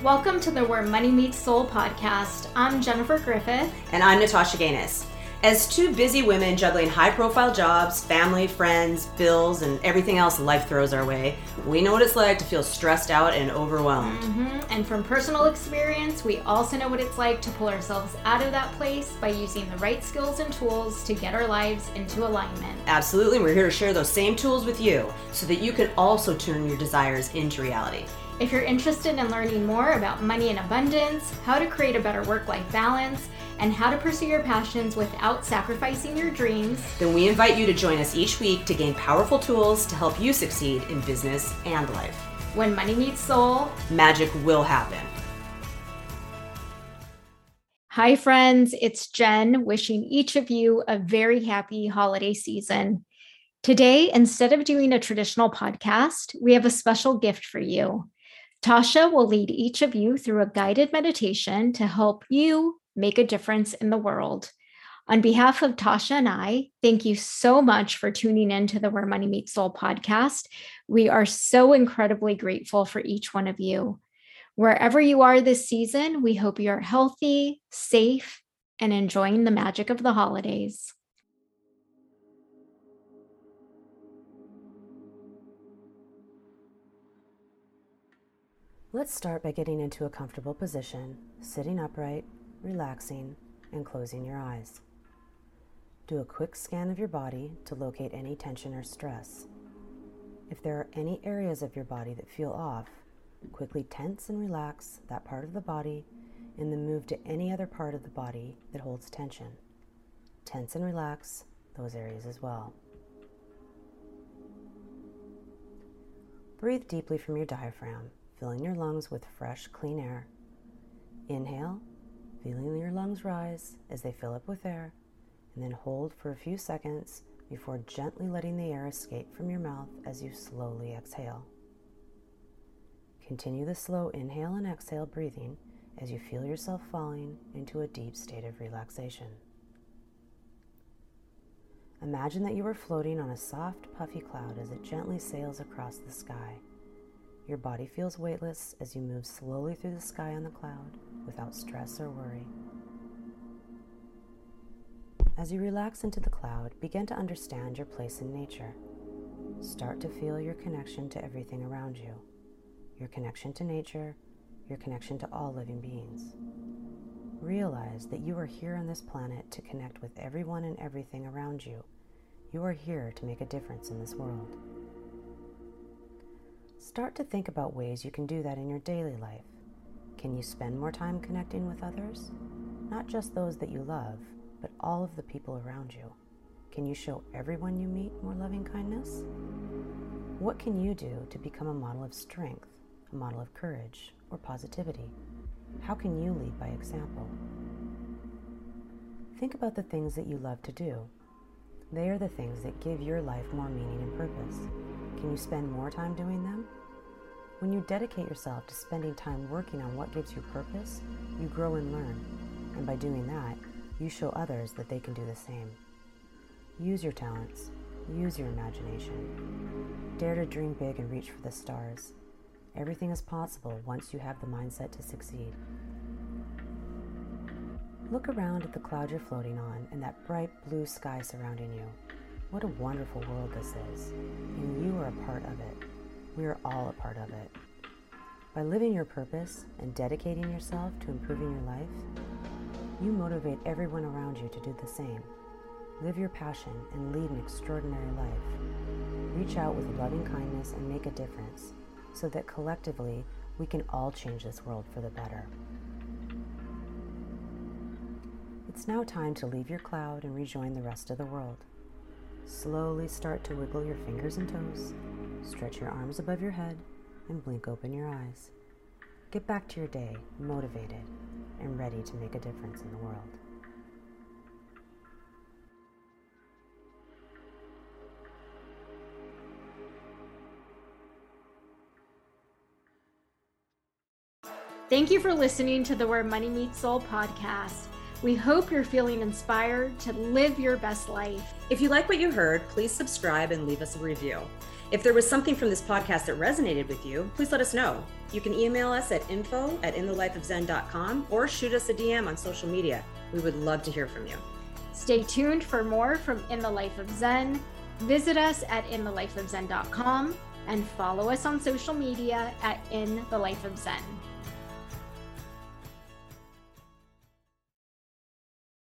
Welcome to the Where Money Meets Soul podcast. I'm Jennifer Griffith. And I'm Natasha Gaines. As two busy women juggling high profile jobs, family, friends, bills, and everything else life throws our way, we know what it's like to feel stressed out and overwhelmed. Mm-hmm. And from personal experience, we also know what it's like to pull ourselves out of that place by using the right skills and tools to get our lives into alignment. Absolutely. We're here to share those same tools with you so that you can also turn your desires into reality. If you're interested in learning more about money and abundance, how to create a better work life balance, and how to pursue your passions without sacrificing your dreams, then we invite you to join us each week to gain powerful tools to help you succeed in business and life. When money meets soul, magic will happen. Hi, friends. It's Jen wishing each of you a very happy holiday season. Today, instead of doing a traditional podcast, we have a special gift for you. Tasha will lead each of you through a guided meditation to help you make a difference in the world. On behalf of Tasha and I, thank you so much for tuning in to the Where Money Meets Soul podcast. We are so incredibly grateful for each one of you. Wherever you are this season, we hope you're healthy, safe, and enjoying the magic of the holidays. Let's start by getting into a comfortable position, sitting upright, relaxing, and closing your eyes. Do a quick scan of your body to locate any tension or stress. If there are any areas of your body that feel off, quickly tense and relax that part of the body and then move to any other part of the body that holds tension. Tense and relax those areas as well. Breathe deeply from your diaphragm filling your lungs with fresh, clean air. Inhale, feeling your lungs rise as they fill up with air, and then hold for a few seconds before gently letting the air escape from your mouth as you slowly exhale. Continue the slow inhale and exhale breathing as you feel yourself falling into a deep state of relaxation. Imagine that you are floating on a soft, puffy cloud as it gently sails across the sky. Your body feels weightless as you move slowly through the sky on the cloud without stress or worry. As you relax into the cloud, begin to understand your place in nature. Start to feel your connection to everything around you, your connection to nature, your connection to all living beings. Realize that you are here on this planet to connect with everyone and everything around you. You are here to make a difference in this world. Start to think about ways you can do that in your daily life. Can you spend more time connecting with others? Not just those that you love, but all of the people around you. Can you show everyone you meet more loving kindness? What can you do to become a model of strength, a model of courage, or positivity? How can you lead by example? Think about the things that you love to do. They are the things that give your life more meaning and purpose. Can you spend more time doing them? When you dedicate yourself to spending time working on what gives you purpose, you grow and learn. And by doing that, you show others that they can do the same. Use your talents. Use your imagination. Dare to dream big and reach for the stars. Everything is possible once you have the mindset to succeed. Look around at the cloud you're floating on and that bright blue sky surrounding you. What a wonderful world this is, and you are a part of it. We are all a part of it. By living your purpose and dedicating yourself to improving your life, you motivate everyone around you to do the same. Live your passion and lead an extraordinary life. Reach out with loving kindness and make a difference so that collectively we can all change this world for the better. It's now time to leave your cloud and rejoin the rest of the world. Slowly start to wiggle your fingers and toes, stretch your arms above your head, and blink open your eyes. Get back to your day motivated and ready to make a difference in the world. Thank you for listening to the Where Money Meets Soul podcast. We hope you're feeling inspired to live your best life. If you like what you heard, please subscribe and leave us a review. If there was something from this podcast that resonated with you, please let us know. You can email us at info at inthelifeofzen.com or shoot us a DM on social media. We would love to hear from you. Stay tuned for more from In the Life of Zen. Visit us at inthelifeofzen.com and follow us on social media at In the Life of Zen.